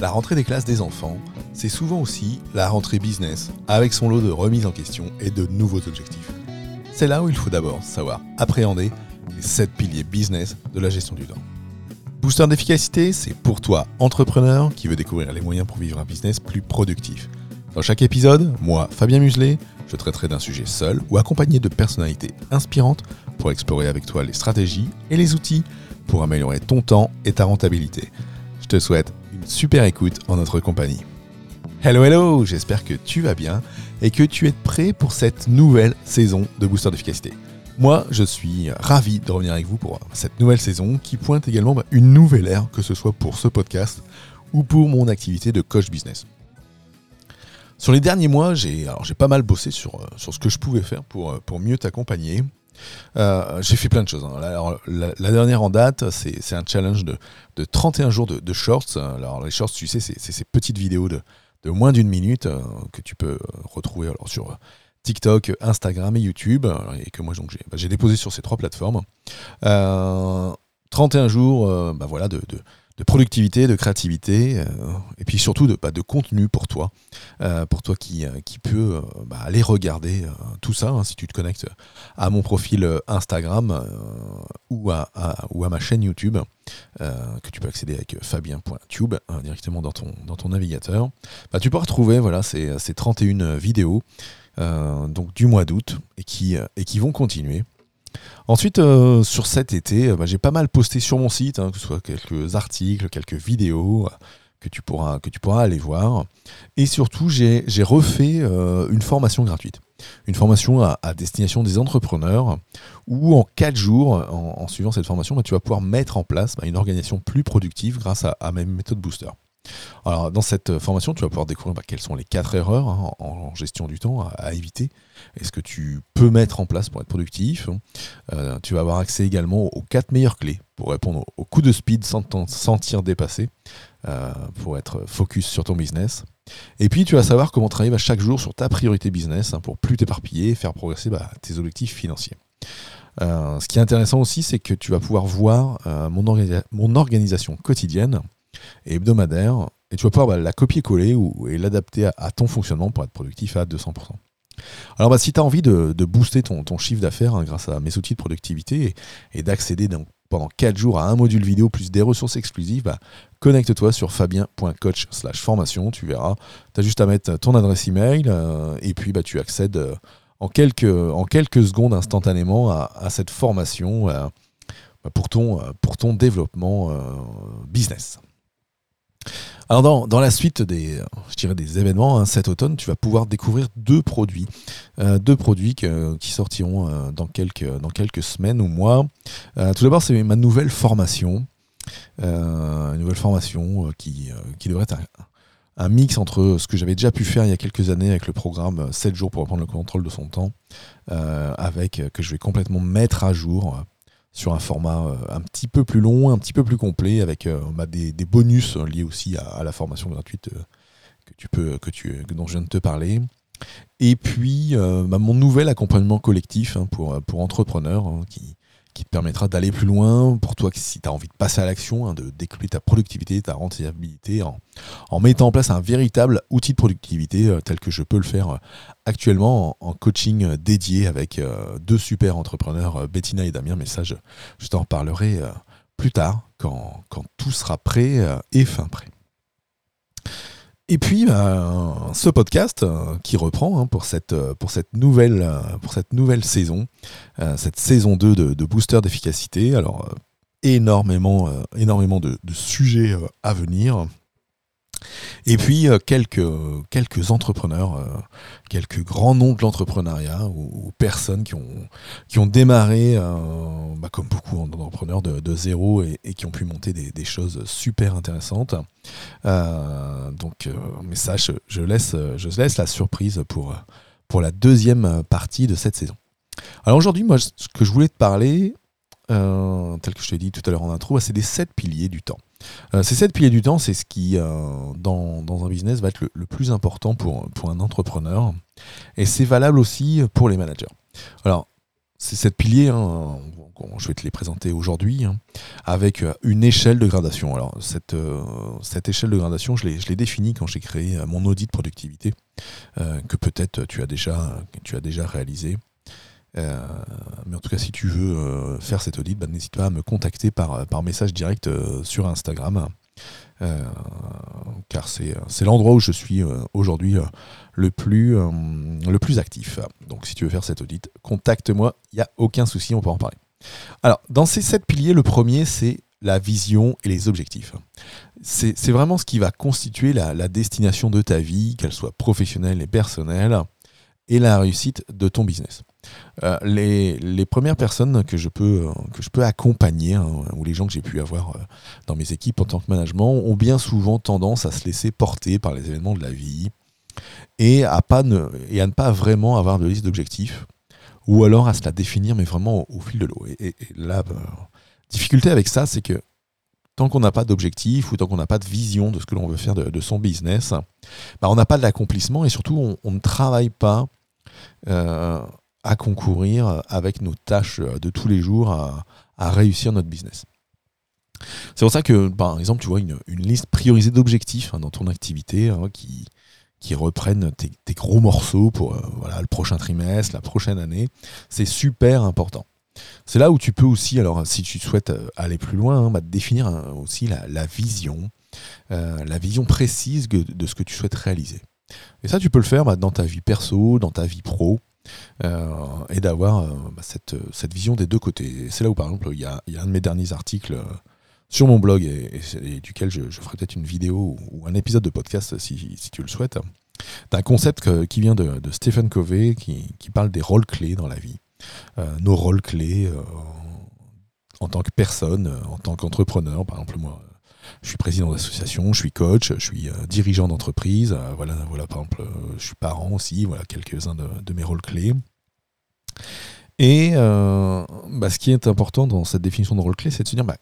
La rentrée des classes des enfants, c'est souvent aussi la rentrée business, avec son lot de remises en question et de nouveaux objectifs. C'est là où il faut d'abord savoir appréhender les 7 piliers business de la gestion du temps. Booster d'efficacité, c'est pour toi, entrepreneur, qui veut découvrir les moyens pour vivre un business plus productif. Dans chaque épisode, moi, Fabien Muselet, je traiterai d'un sujet seul ou accompagné de personnalités inspirantes pour explorer avec toi les stratégies et les outils pour améliorer ton temps et ta rentabilité. Je te souhaite super écoute en notre compagnie. Hello hello, j'espère que tu vas bien et que tu es prêt pour cette nouvelle saison de Booster d'efficacité. Moi, je suis ravi de revenir avec vous pour cette nouvelle saison qui pointe également bah, une nouvelle ère, que ce soit pour ce podcast ou pour mon activité de coach business. Sur les derniers mois, j'ai pas mal bossé sur, euh, sur ce que je pouvais faire pour, euh, pour mieux t'accompagner. Euh, j'ai fait plein de choses. Hein. La, dernière en date, c'est un challenge de, de 31 jours de, shorts. Alors les shorts, tu sais, c'est ces petites vidéos de, moins d'une minute euh, que tu peux euh, retrouver alors, sur euh, TikTok, Instagram et YouTube, et que moi donc j'ai bah, déposé sur ces trois plateformes. 31 jours bah, voilà, de productivité, de créativité, euh, et puis surtout de, bah, de contenu pour toi, euh, pour toi qui, euh, qui peut bah, aller regarder tout ça, hein, si tu te connectes à mon profil Instagram ou, à, ou à ma chaîne YouTube, que tu peux accéder avec fabien.tube hein, directement dans ton, dans ton navigateur. Bah, tu peux retrouver voilà, ces, ces 31 vidéos donc du mois d'août et qui vont continuer. Ensuite, euh, sur cet été, euh, bah, j'ai pas mal posté sur mon site, hein, que ce soit quelques articles, quelques vidéos euh, que tu pourras, que tu pourras aller voir. Et surtout, j'ai refait une formation gratuite. Une formation à, destination des entrepreneurs où en 4 jours, en, suivant cette formation, bah, tu vas pouvoir mettre en place bah, une organisation plus productive grâce à, à ma méthode Booster. Alors, dans cette formation, tu vas pouvoir découvrir bah, quelles sont les quatre erreurs hein, en, gestion du temps à, éviter et ce que tu peux mettre en place pour être productif. Euh, tu vas avoir accès également aux quatre meilleures clés pour répondre aux coups de speed sans te sentir dépassé, euh, pour être focus sur ton business. Et puis, tu vas savoir comment travailler bah, chaque jour sur ta priorité business hein, pour plus t'éparpiller et faire progresser bah, tes objectifs financiers. Euh, ce qui est intéressant aussi, c'est que tu vas pouvoir voir mon organisation quotidienne et hebdomadaire, et tu vas pouvoir bah, la copier-coller ou, et l'adapter à, ton fonctionnement pour être productif à 200%. Alors bah, si tu as envie de, booster ton, chiffre d'affaires hein, grâce à mes outils de productivité et, d'accéder pendant 4 jours à un module vidéo plus des ressources exclusives, bah, connecte-toi sur fabien.coach formation, tu verras. Tu as juste à mettre ton adresse email euh, et puis tu accèdes euh, en, quelques, secondes instantanément à, cette formation euh, pour, ton, pour ton développement business. Alors dans, la suite des, je dirais des événements hein, cet automne, tu vas pouvoir découvrir deux produits, euh, deux produits qui sortiront euh, dans, quelques, dans quelques semaines ou mois. Euh, tout d'abord, c'est ma nouvelle formation, une nouvelle formation qui, qui devrait être un, mix entre ce que j'avais déjà pu faire il y a quelques années avec le programme 7 jours pour reprendre le contrôle de son temps, avec que je vais complètement mettre à jour sur un format euh, un petit peu plus long, un petit peu plus complet, avec euh, bah, des, bonus liés aussi à, la formation gratuite euh, que tu peux, que tu, dont je viens de te parler. Et puis bah, mon nouvel accompagnement collectif hein, pour, pour entrepreneurs hein, qui, qui te permettra d'aller plus loin pour toi si tu as envie de passer à l'action, hein, de découper ta productivité, ta rentabilité en, mettant en place un véritable outil de productivité euh, tel que je peux le faire euh, actuellement en, coaching euh, dédié avec deux super entrepreneurs, Bettina et Damien, mais ça je, t'en reparlerai plus tard quand tout sera prêt et fin prêt. Et puis, bah, ce podcast euh, qui reprend hein, pour, cette, euh, pour, cette nouvelle, euh, pour cette nouvelle saison, cette saison 2 de, Booster d'efficacité. Alors, énormément, énormément de, sujets à venir. Et puis euh, quelques, quelques entrepreneurs, euh, quelques grands noms de l'entrepreneuriat ou, personnes qui ont, qui ont démarré, euh, bah, comme beaucoup d'entrepreneurs, de, zéro et, qui ont pu monter des, choses super intéressantes. donc, mais ça, je, laisse, je laisse la surprise pour, pour la deuxième partie de cette saison. Alors aujourd'hui, moi, ce que je voulais te parler, tel que je t'ai dit tout à l'heure en intro, c'est des sept piliers du temps. Euh, ces sept piliers du temps, c'est ce qui, euh, dans, un business, va être le, plus important pour, pour un entrepreneur. Et c'est valable aussi pour les managers. Alors, ces sept piliers, hein, je vais te les présenter aujourd'hui, hein, avec euh, une échelle de gradation. Alors, cette, cette échelle de gradation, je l'ai définie quand j'ai créé mon audit de productivité, que peut-être tu, as déjà, tu as déjà réalisé. Euh, mais en tout cas, si tu veux euh, faire cet audit, bah, n'hésite pas à me contacter par, par message direct euh, sur Instagram. car c'est l'endroit où je suis aujourd'hui le, plus, le plus actif. Donc si tu veux faire cet audit, contacte-moi, il n'y a aucun souci, on peut en parler. Alors, dans ces sept piliers, le premier, c'est la vision et les objectifs. C'est vraiment ce qui va constituer la destination de ta vie, qu'elle soit professionnelle et personnelle, et la réussite de ton business. Euh, les, premières personnes que je peux, que je peux accompagner, hein, ou les gens que j'ai pu avoir euh, dans mes équipes en tant que management, ont bien souvent tendance à se laisser porter par les événements de la vie et à, ne, et pas vraiment avoir de liste d'objectifs, ou alors à se la définir, mais vraiment au, fil de l'eau. Et, la bah, difficulté avec ça, c'est que tant qu'on n'a pas d'objectif ou tant qu'on n'a pas de vision de ce que l'on veut faire de, son business, bah, on n'a pas d'accomplissement et surtout on, ne travaille pas euh, à concourir avec nos tâches de tous les jours à, réussir notre business. C'est pour ça que, par exemple, tu vois une, liste priorisée d'objectifs hein, dans ton activité hein, qui, qui reprennent tes, gros morceaux pour euh, voilà, le prochain trimestre, la prochaine année. C'est super important. C'est là où tu peux aussi, alors si tu souhaites euh, aller plus loin, hein, bah, définir aussi la, vision, euh, la vision précise de, ce que tu souhaites réaliser. Et ça, tu peux le faire bah, dans ta vie perso, dans ta vie pro. Euh, et d'avoir bah, cette, vision des deux côtés. C'est là où, par exemple, il y a, un de mes derniers articles sur mon blog et, duquel je, ferai peut-être une vidéo ou un épisode de podcast si, tu le souhaites, d'un concept qui vient de, Stephen Covey qui, parle des rôles clés dans la vie. Nos rôles clés en tant que personne, en tant qu'entrepreneur, par exemple moi je suis président d'association, je suis coach, je suis euh, dirigeant d'entreprise. Euh, voilà, voilà, par exemple, euh, je suis parent aussi. Voilà quelques-uns de, mes rôles clés. Et bah, ce qui est important dans cette définition de rôle clé, c'est de se dire bah,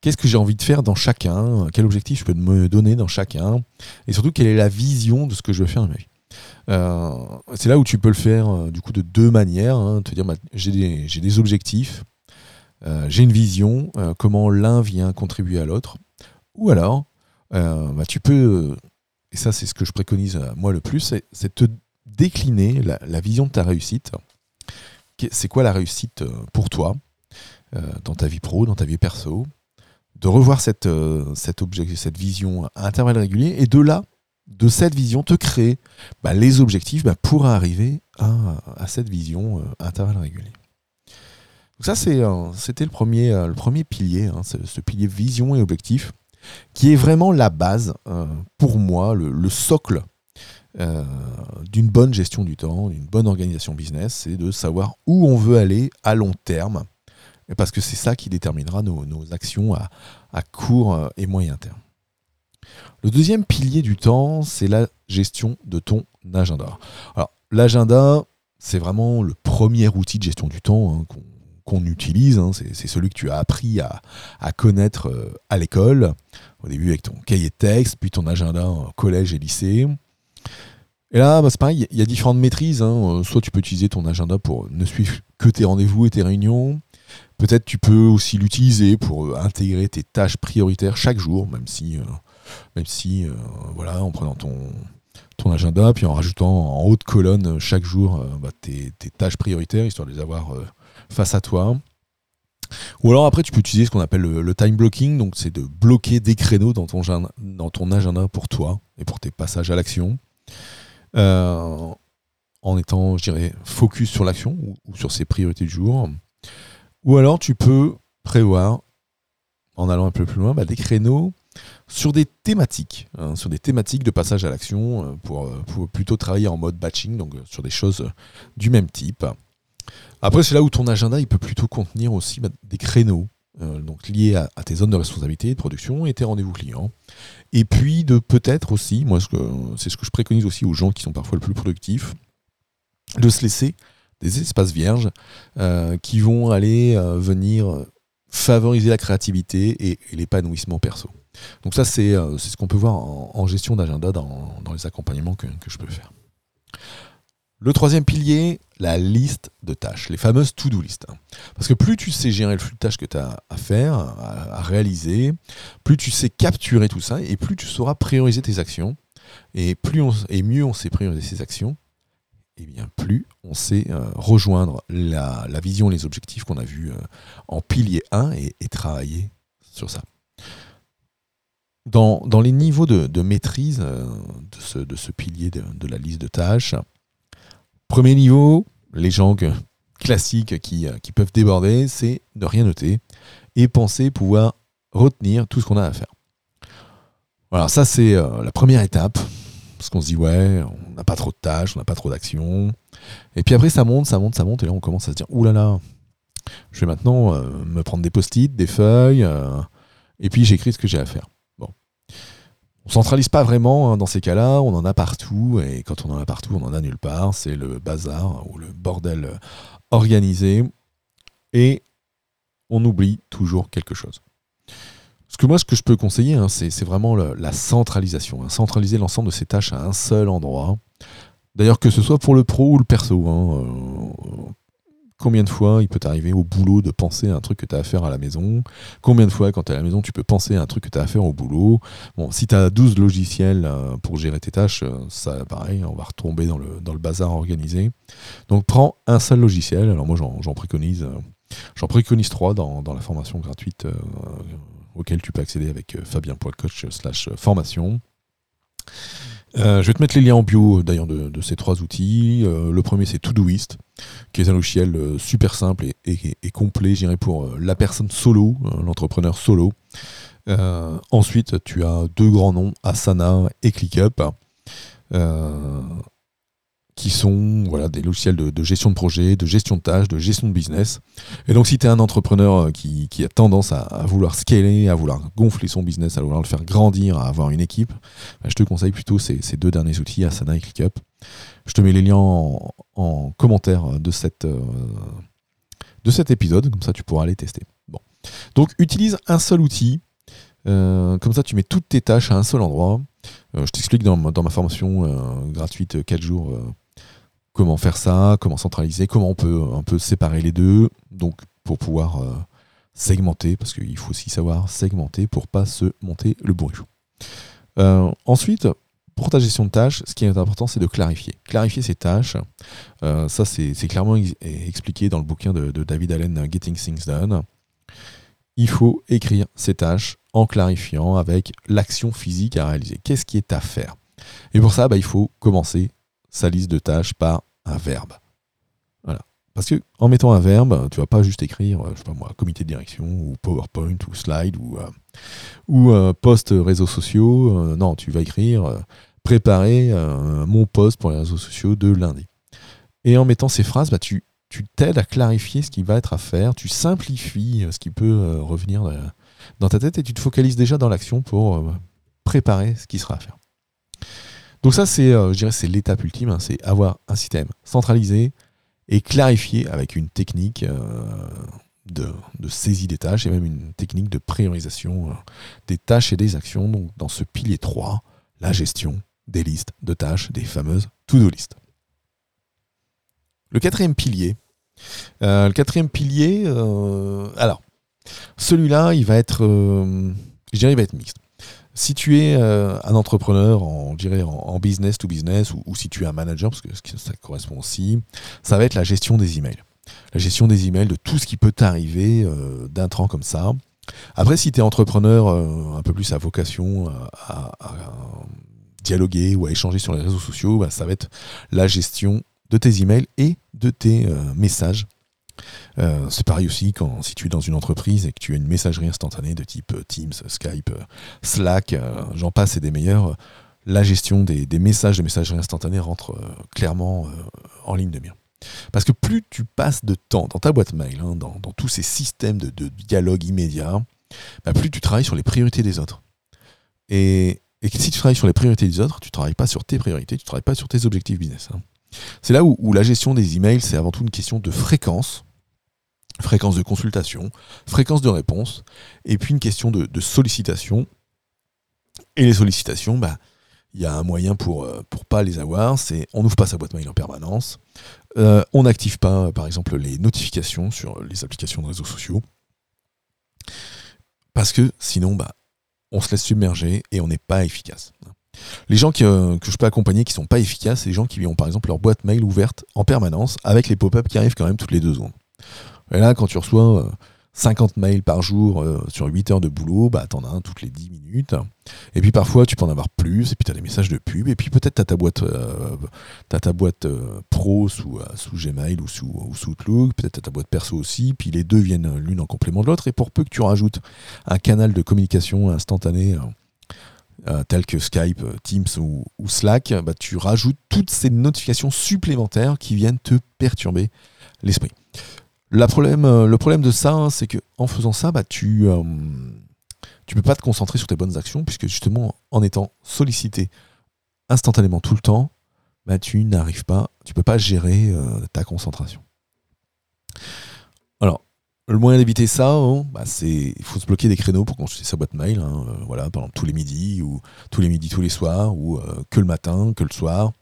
qu'est-ce que j'ai envie de faire dans chacun, quel objectif je peux me donner dans chacun, et surtout quelle est la vision de ce que je veux faire dans ma vie? C'est là où tu peux le faire du coup de deux manières. Hein, te dire bah, j'ai des, des, objectifs, j'ai une vision, comment l'un vient contribuer à l'autre. Ou alors, euh, bah, tu peux, et ça c'est ce que je préconise euh, moi le plus, c'est te décliner la, vision de ta réussite. C'est quoi la réussite euh, pour toi dans ta vie pro, dans ta vie perso? De revoir cette, cette, cette vision à intervalles réguliers et de là, de cette vision, te créer bah, les objectifs bah, pour arriver à, cette vision à intervalles réguliers. Donc ça, c'était le premier, le premier pilier, hein, ce, pilier vision et objectif qui est vraiment la base, euh, pour moi, le, socle euh, d'une bonne gestion du temps, d'une bonne organisation business, c'est de savoir où on veut aller à long terme, parce que c'est ça qui déterminera nos, actions à, court euh, et moyen terme. Le deuxième pilier du temps, c'est la gestion de ton agenda. Alors, l'agenda, c'est vraiment le premier outil de gestion du temps hein, qu'on utilise. Hein, c'est celui que tu as appris à, connaître euh, à l'école, au début avec ton cahier de texte, puis ton agenda en collège et lycée. Et là, bah, c'est pareil, il y a différentes maîtrises. Hein. Soit tu peux utiliser ton agenda pour ne suivre que tes rendez-vous et tes réunions. Peut-être tu peux aussi l'utiliser pour euh, intégrer tes tâches prioritaires chaque jour, même si, euh, même si voilà, en prenant ton, ton agenda, puis en rajoutant en haute colonne chaque jour bah, tes, tâches prioritaires, histoire de les avoir face à toi. Ou alors après, tu peux utiliser ce qu'on appelle le, time blocking, donc c'est de bloquer des créneaux dans ton, dans ton agenda pour toi et pour tes passages à l'action, euh, en étant, je dirais, focus sur l'action ou, sur ses priorités du jour. Ou alors tu peux prévoir, en allant un peu plus loin, bah, des créneaux sur des thématiques, hein, sur des thématiques de passage à l'action pour, pour, plutôt travailler en mode batching, donc sur des choses du même type. Après, c'est là où ton agenda peut plutôt contenir aussi bah, des créneaux liés à, tes zones de responsabilité de production et tes rendez-vous clients. Et puis de peut-être aussi, moi c'est ce que je préconise aussi aux gens qui sont parfois le plus productifs, de se laisser des espaces vierges euh, qui vont aller euh, venir favoriser la créativité et, l'épanouissement perso. Donc ça, c'est euh, ce qu'on peut voir en, gestion d'agenda dans, les accompagnements que, je peux faire. Le troisième pilier, la liste de tâches, les fameuses to-do list. Parce que plus tu sais gérer le flux de tâches que tu as à faire, à, réaliser, plus tu sais capturer tout ça, et plus tu sauras prioriser tes actions. Et, plus et mieux on sait prioriser ses actions, et bien plus on sait euh, rejoindre la, vision, les objectifs qu'on a vus euh, en pilier 1 et, travailler sur ça. Dans, les niveaux de, maîtrise euh, de, ce, pilier de, la liste de tâches, premier niveau, les gens classiques qui, qui peuvent déborder, c'est ne rien noter et penser pouvoir retenir tout ce qu'on a à faire. Voilà, ça c'est la première étape parce qu'on se dit, ouais, on n'a pas trop de tâches, on n'a pas trop d'actions. Et puis après, ça monte, ça monte, ça monte, et là, on commence à se dire, oulala, là là, je vais maintenant euh, me prendre des post-it, des feuilles, euh, et puis j'écris ce que j'ai à faire. On centralise pas vraiment hein, dans ces cas-là, on en a partout, et quand on en a partout, on en a nulle part. C'est le bazar ou le bordel organisé, et on oublie toujours quelque chose. Ce que moi, ce que je peux conseiller, hein, c'est vraiment la centralisation. Hein. centraliser l'ensemble de ces tâches à un seul endroit. D'ailleurs, que ce soit pour le pro ou le perso. Euh, combien de fois il peut t'arriver au boulot de penser à un truc que tu as à faire à la maison? Combien de fois, quand tu es à la maison, tu peux penser à un truc que tu as à faire au boulot? Bon, si tu as 12 logiciels euh, pour gérer tes tâches, euh, ça, pareil, on va retomber dans le, bazar organisé. Donc, prends un seul logiciel. Alors, moi, j'en préconise. J'en préconise trois dans, la formation gratuite auquel tu peux accéder avec euh, fabien.coach euh. Euh, je vais te mettre les liens en bio d'ailleurs de, ces trois outils. le premier c'est Todoist, qui est un logiciel super simple et, complet, j'irai pour la personne solo, l'entrepreneur solo. ensuite, tu as deux grands noms, Asana et ClickUp qui sont voilà, des logiciels de, gestion de projet, de gestion de tâches, de gestion de business. Et donc si tu es un entrepreneur euh, qui, a tendance à, vouloir scaler, à vouloir gonfler son business, à vouloir le faire grandir, à avoir une équipe, bah, je te conseille plutôt ces, deux derniers outils, Asana et ClickUp. Je te mets les liens en, commentaire de, cette, euh, de cet épisode, comme ça tu pourras les tester. Bon. Donc utilise un seul outil, euh, comme ça tu mets toutes tes tâches à un seul endroit. je t'explique dans, dans, ma formation gratuite 4 jours comment faire ça, comment centraliser, comment on peut un peu séparer les deux, donc pour pouvoir euh, segmenter, parce qu'il faut aussi savoir segmenter pour pas se monter le bourrichou. Euh, ensuite, pour ta gestion de tâches, ce qui est important, c'est de clarifier. Clarifier ces tâches, euh, ça c'est clairement expliqué dans le bouquin de, David Allen, Getting Things Done. Il faut écrire ces tâches en clarifiant avec l'action physique à réaliser. Qu'est-ce qui est à faire? Et pour ça, bah, il faut commencer sa liste de tâches par un verbe. Voilà. Parce que en mettant un verbe, tu vas pas juste écrire, euh, je sais pas moi, comité de direction ou PowerPoint ou slide ou, euh, euh, post réseaux sociaux. non, tu vas écrire préparer mon post pour les réseaux sociaux de lundi. Et en mettant ces phrases, bah, tu tu t'aides à clarifier ce qui va être à faire, tu simplifies ce qui peut revenir dans ta tête et tu te focalises déjà dans l'action pour préparer ce qui sera à faire. Donc ça, c'est, euh, je dirais, c'est l'étape ultime, hein, c'est avoir un système centralisé et clarifié avec une technique euh, de, saisie des tâches et même une technique de priorisation euh, des tâches et des actions. Donc dans ce pilier 3, la gestion des listes de tâches, des fameuses to-do list. Le quatrième pilier, le quatrième pilier, alors celui-là, il va être, je dirais, il va être mixte. Si tu es euh, un entrepreneur, en, dirait en, business to business, ou, si tu es un manager, parce que ça correspond aussi, ça va être la gestion des emails. La gestion des emails, de tout ce qui peut t'arriver euh, d'un train comme ça. Après, si tu es entrepreneur euh, un peu plus à vocation à, dialoguer ou à échanger sur les réseaux sociaux, bah, ça va être la gestion de tes emails et de tes messages Euh, c'est pareil aussi quand si tu es dans une entreprise et que tu as une messagerie instantanée de type euh, Teams, Skype, Slack, j'en passe et des meilleurs. La gestion des, messages de messagerie instantanée rentre clairement en ligne de mire. Parce que plus tu passes de temps dans ta boîte mail, hein, dans, tous ces systèmes de, dialogue immédiat, bah, plus tu travailles sur les priorités des autres. Et, si tu travailles sur les priorités des autres, tu ne travailles pas sur tes priorités, tu ne travailles pas sur tes objectifs business. Hein. C'est là où, la gestion des emails, c'est avant tout une question de fréquence, fréquence de consultation, fréquence de réponse, et puis une question de, sollicitation. Et les sollicitations, bah, il y a un moyen pour ne euh, pour pas les avoir, c'est on n'ouvre pas sa boîte mail en permanence, euh, on n'active pas par exemple les notifications sur les applications de réseaux sociaux, parce que sinon bah on se laisse submerger et on n'est pas efficace. Les gens euh, que je peux accompagner qui sont pas efficaces, c'est les gens qui ont par exemple leur boîte mail ouverte en permanence avec les pop-up qui arrivent quand même toutes les deux secondes. Et là, quand tu reçois 50 euh, mails par jour euh, sur 8 heures de boulot, bah t'en as un toutes les 10 minutes. Et puis parfois, tu peux en avoir plus, et puis tu as des messages de pub, et puis peut-être tu as ta boîte, ta boîte pro sous, sous Gmail ou sous, ou sous Outlook, peut-être tu as ta boîte perso aussi, puis les deux viennent l'une en complément de l'autre, et pour peu que tu rajoutes un canal de communication instantané euh, tels que Skype, euh, Teams ou, Slack, bah, tu rajoutes toutes ces notifications supplémentaires qui viennent te perturber l'esprit. Euh, le problème de ça, hein, c'est que en faisant ça, bah, tu ne peux pas te concentrer sur tes bonnes actions, puisque justement, en étant sollicité instantanément tout le temps, bah, tu n'arrives pas, tu peux pas gérer ta concentration. Alors, le moyen d'éviter ça, hein, bah, c'est il faut se bloquer des créneaux pour consulter sa boîte mail. Hein, euh, voilà, par exemple tous les midis ou tous les midis tous les soirs ou euh, que le matin, que le soir.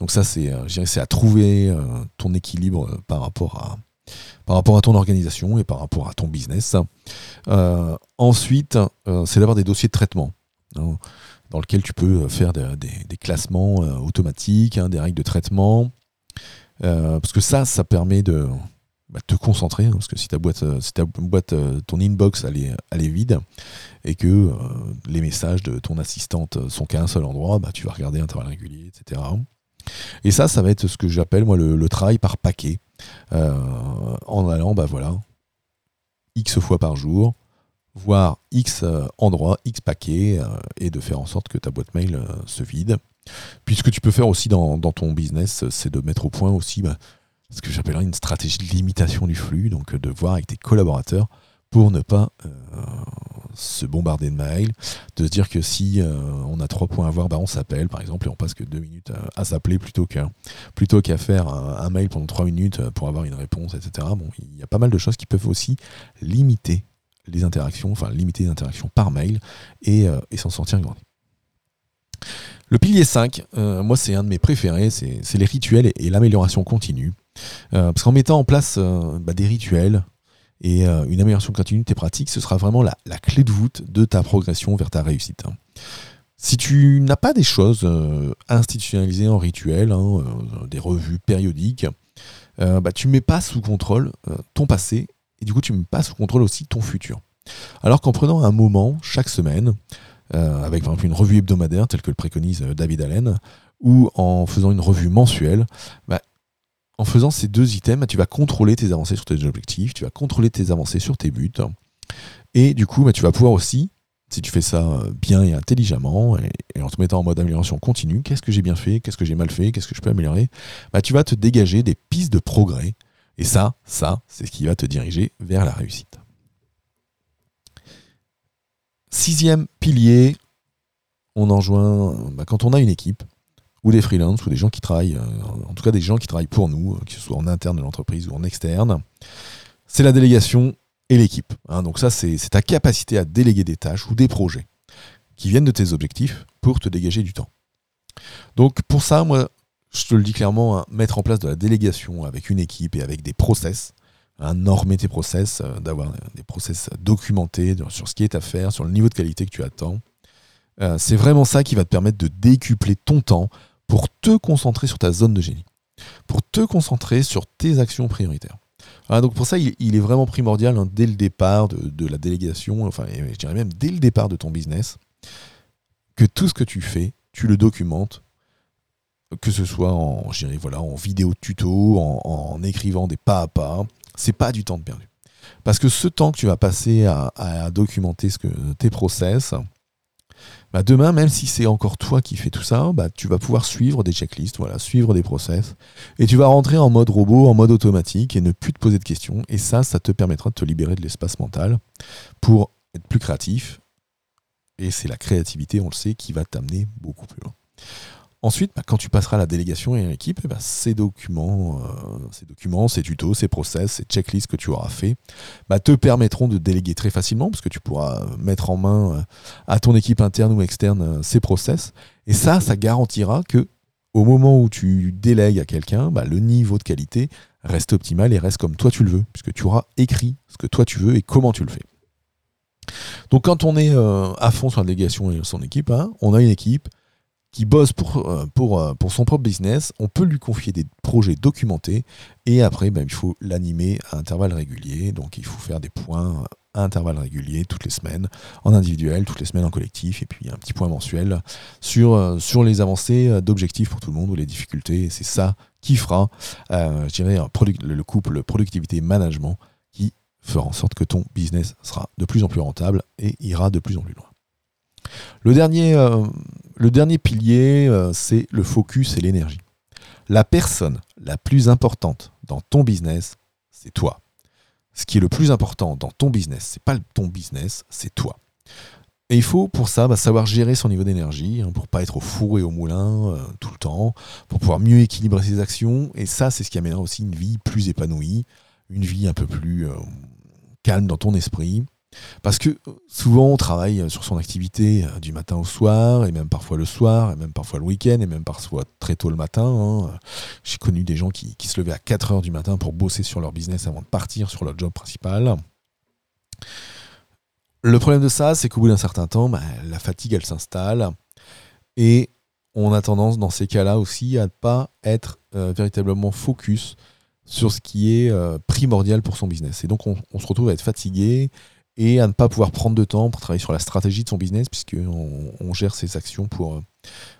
Donc ça c'est euh, c'est à trouver ton équilibre par rapport à par rapport à ton organisation et par rapport à ton business. ensuite, c'est d'avoir des dossiers de traitement hein, dans lesquels tu peux faire des, classements automatiques, des règles de traitement. parce que ça, ça permet de, bah, te concentrer, hein, parce que si ta boîte, euh, euh, ton inbox elle est, vide et que euh, les messages de ton assistante sont qu'à un seul endroit, bah, tu vas regarder intervalle régulier, etc. Et ça, ça va être ce que j'appelle moi le, travail par paquet, en allant, bah voilà, x fois par jour, voire x endroits, x paquets, et de faire en sorte que ta boîte mail se vide. Puis ce que tu peux faire aussi dans, ton business, c'est de mettre au point aussi bah, ce que j'appellerais une stratégie de limitation du flux, donc euh, de voir avec tes collaborateurs pour ne pas euh, se bombarder de mails, de se dire que si euh, on a trois points à voir, bah on s'appelle par exemple et on passe que deux minutes à, s'appeler plutôt qu'à plutôt qu'à faire un, mail pendant trois minutes pour avoir une réponse, etc. Il y a pas mal de choses qui peuvent aussi limiter les interactions, enfin limiter les interactions par mail et, s'en sortir grandi. Le pilier 5, moi c'est un de mes préférés, c'est les rituels et l'amélioration continue. Euh, parce qu'en mettant en place euh, bah, des rituels et euh, une amélioration continue de tes pratiques, ce sera vraiment la, clé de voûte de ta progression vers ta réussite. Hein. Si tu n'as pas des choses institutionnalisées en rituel, hein, des revues périodiques, bah, tu ne mets pas sous contrôle ton passé et du coup tu ne mets pas sous contrôle aussi ton futur. Alors qu'en prenant un moment chaque semaine, avec par exemple une revue hebdomadaire telle que le préconise David Allen, ou en faisant une revue mensuelle, bah, en faisant ces deux items, tu vas contrôler tes avancées sur tes objectifs, tu vas contrôler tes avancées sur tes buts. Et du coup, bah, tu vas pouvoir aussi, si tu fais ça euh, bien et intelligemment, et, en te mettant en mode amélioration continue, qu'est-ce que j'ai bien fait, qu'est-ce que j'ai mal fait, qu'est-ce que je peux améliorer, bah, tu vas te dégager des pistes de progrès. Et ça, ça, c'est ce qui va te diriger vers la réussite. Sixième pilier, on en joint bah, quand on a une équipe, ou des freelances, ou des gens qui travaillent, euh, en tout cas des gens qui travaillent pour nous, euh, que ce soit en interne de l'entreprise ou en externe, c'est la délégation et l'équipe. Hein. donc ça, c'est ta capacité à déléguer des tâches ou des projets qui viennent de tes objectifs pour te dégager du temps. Donc pour ça, moi, je te le dis clairement, hein, mettre en place de la délégation avec une équipe et avec des process, hein, normer tes process, euh, d'avoir des process documentés sur ce qui est à faire, sur le niveau de qualité que tu attends. c'est vraiment ça qui va te permettre de décupler ton temps pour te concentrer sur ta zone de génie, pour te concentrer sur tes actions prioritaires. donc pour ça, il, est vraiment primordial hein, dès le départ de, la délégation, enfin je dirais même dès le départ de ton business, que tout ce que tu fais, tu le documentes, que ce soit en, voilà, en vidéo tuto, en, écrivant des pas à pas, c'est pas du temps de perdu. Parce que ce temps que tu vas passer à, documenter ce que, tes process, bah, demain, même si c'est encore toi qui fais tout ça, bah, tu vas pouvoir suivre des checklists, voilà, suivre des process, et tu vas rentrer en mode robot, en mode automatique, et ne plus te poser de questions. Et ça, ça te permettra de te libérer de l'espace mental pour être plus créatif. Et c'est la créativité, on le sait, qui va t'amener beaucoup plus loin. Ensuite, bah, quand tu passeras à la délégation et à l'équipe, eh ben, ces documents, euh, ces documents, ces tutos, ces process, ces checklists que tu auras fait, bah, te permettront de déléguer très facilement parce que tu pourras mettre en main euh, à ton équipe interne ou externe euh, ces process. Et ça, ça garantira que au moment où tu délègues à quelqu'un, bah, le niveau de qualité reste optimal et reste comme toi tu le veux, puisque tu auras écrit ce que toi tu veux et comment tu le fais. Donc quand on est à fond sur la délégation et son équipe, hein, on a une équipe, qui bosse pour, euh, pour, euh, pour son propre business, on peut lui confier des projets documentés et après, ben, il faut l'animer à intervalles réguliers. Donc, il faut faire des points à intervalles réguliers toutes les semaines, en individuel, toutes les semaines en collectif, et puis un petit point mensuel sur, euh, sur les avancées d'objectifs pour tout le monde ou les difficultés. C'est ça qui fera, je dirais, le couple productivité-management qui fera en sorte que ton business sera de plus en plus rentable et ira de plus en plus loin. Le dernier, le dernier pilier, euh, c'est le focus et l'énergie. La personne la plus importante dans ton business, c'est toi. Ce qui est le plus important dans ton business, c'est pas ton business, c'est toi. Et il faut pour ça bah, savoir gérer son niveau d'énergie, hein, pour pas être au four et au moulin euh, tout le temps, pour pouvoir mieux équilibrer ses actions. Et ça, c'est ce qui amènera aussi une vie plus épanouie, une vie un peu plus euh, calme dans ton esprit. Parce que souvent on travaille sur son activité euh, du matin au soir, et même parfois le soir, et même parfois le week-end, et même parfois très tôt le matin. Hein. J'ai connu des gens qui, se levaient à 4 heures du matin pour bosser sur leur business avant de partir sur leur job principal. Le problème de ça, c'est qu'au bout d'un certain temps, bah, la fatigue, elle s'installe. Et on a tendance, dans ces cas-là aussi, à ne pas être euh, véritablement focus sur ce qui est euh, primordial pour son business. Et donc, on, on, se retrouve à être fatigué et à ne pas pouvoir prendre de temps pour travailler sur la stratégie de son business, puisqu'on on gère ses actions pour,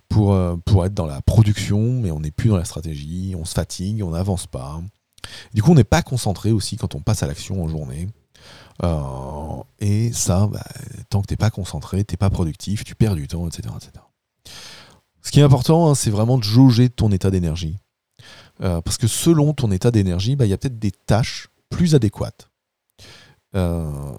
pour, pour être dans la production, mais on n'est plus dans la stratégie, on se fatigue, on n'avance pas. Du coup, on n'est pas concentré aussi quand on passe à l'action en journée. Euh, et ça, bah, tant que tu n'es pas concentré, tu n'es pas productif, tu perds du temps, etc. etc. Ce qui est important, hein, c'est vraiment de jauger ton état d'énergie. Euh, parce que selon ton état d'énergie, bah, il y a peut-être des tâches plus adéquates. Euh,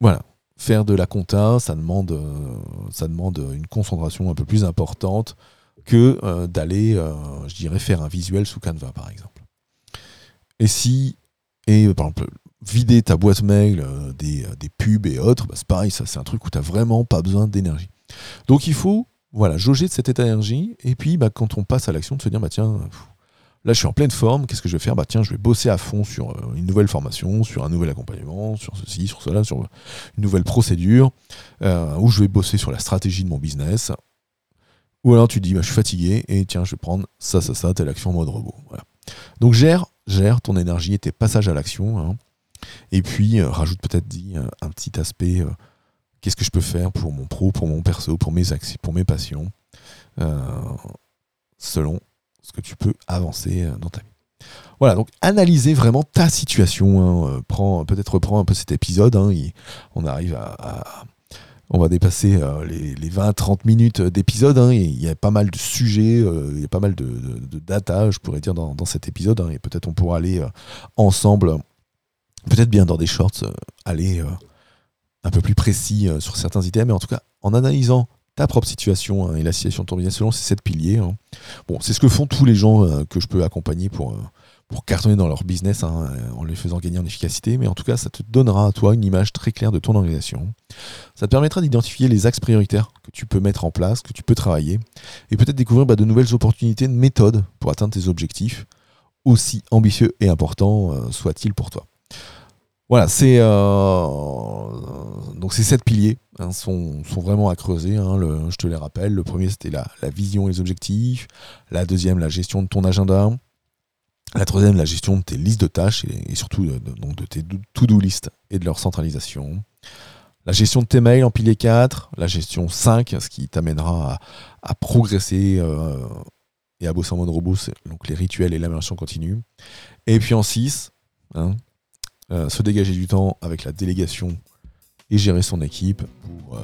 voilà. Faire de la compta, ça demande, euh, ça demande une concentration un peu plus importante que euh, d'aller, euh, je dirais, faire un visuel sous Canva, par exemple. Et si, et par exemple, vider ta boîte mail des, pubs et autres, bah, c'est pareil, ça c'est un truc où tu n'as vraiment pas besoin d'énergie. Donc il faut voilà, jauger de cet état d'énergie, et puis bah, quand on passe à l'action, de se dire, bah tiens, Là, je suis en pleine forme. Qu'est-ce que je vais faire? Bah tiens, je vais bosser à fond sur euh, une nouvelle formation, sur un nouvel accompagnement, sur ceci, sur cela, sur une nouvelle procédure, euh, ou je vais bosser sur la stratégie de mon business. Ou alors tu dis, bah, je suis fatigué et tiens, je vais prendre ça, ça, ça, telle action en mode robot. Voilà. Donc gère, gère ton énergie et tes passages à l'action. Hein. Et puis euh, rajoute peut-être dit un petit aspect. Qu'est-ce que je peux faire pour mon pro, pour mon perso, pour mes pour mes passions, selon ce que tu peux avancer euh, dans ta vie. Voilà, donc analyser vraiment ta situation. Hein, euh, peut-être reprends un peu cet épisode. Hein, on arrive à, on va dépasser euh, les, 20-30 minutes d'épisode. Hein, il y a pas mal de sujets, il y a pas mal de, data, je pourrais dire, dans, cet épisode. et peut-être on pourra aller ensemble, peut-être bien dans des shorts, aller un peu plus précis sur certains items. Mais en tout cas, en analysant ta propre situation hein, et la situation de ton business selon ces sept piliers. Hein. Bon, c'est ce que font tous les gens euh, que je peux accompagner pour, euh, cartonner dans leur business hein, en les faisant gagner en efficacité. Mais en tout cas, ça te donnera à toi une image très claire de ton organisation. Ça te permettra d'identifier les axes prioritaires que tu peux mettre en place, que tu peux travailler, et peut-être découvrir bah, de nouvelles opportunités, de méthodes pour atteindre tes objectifs, aussi ambitieux et importants euh, soient-ils pour toi. Voilà, c'est donc ces sept piliers Hein, sont, vraiment à creuser. Hein, je te les rappelle. Le premier, c'était la, vision et les objectifs. La deuxième, la gestion de ton agenda. La troisième, la gestion de tes listes de tâches et, surtout de, donc de tes to-do list et de leur centralisation. La gestion de tes mails en pilier 4. La gestion 5, ce qui t'amènera à, progresser euh, et à bosser en mode robot, donc les rituels et l'amélioration continue. Et puis en 6, hein, se dégager du temps avec la délégation et gérer son équipe pour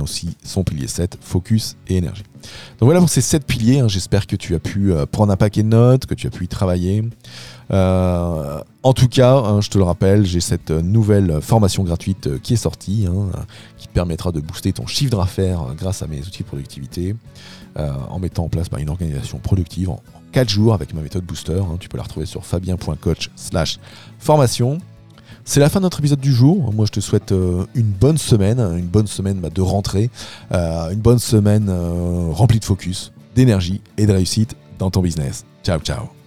aussi son pilier 7, focus et énergie. Donc voilà pour ces 7 piliers, hein. j'espère que tu as pu euh, prendre un paquet de notes, que tu as pu y travailler. Euh, en tout cas, hein, je te le rappelle, j'ai cette nouvelle formation gratuite euh, qui est sortie, hein, qui permettra de booster ton chiffre d'affaires grâce à mes outils de productivité, en mettant en place bah, une organisation productive en, 4 jours avec ma méthode Booster. tu peux la retrouver sur fabien.coach slash formation. C'est la fin de notre épisode du jour. Moi, je te souhaite euh, une bonne semaine, une bonne semaine bah, de rentrée, euh, une bonne semaine euh, remplie de focus, d'énergie et de réussite dans ton business. Ciao, ciao.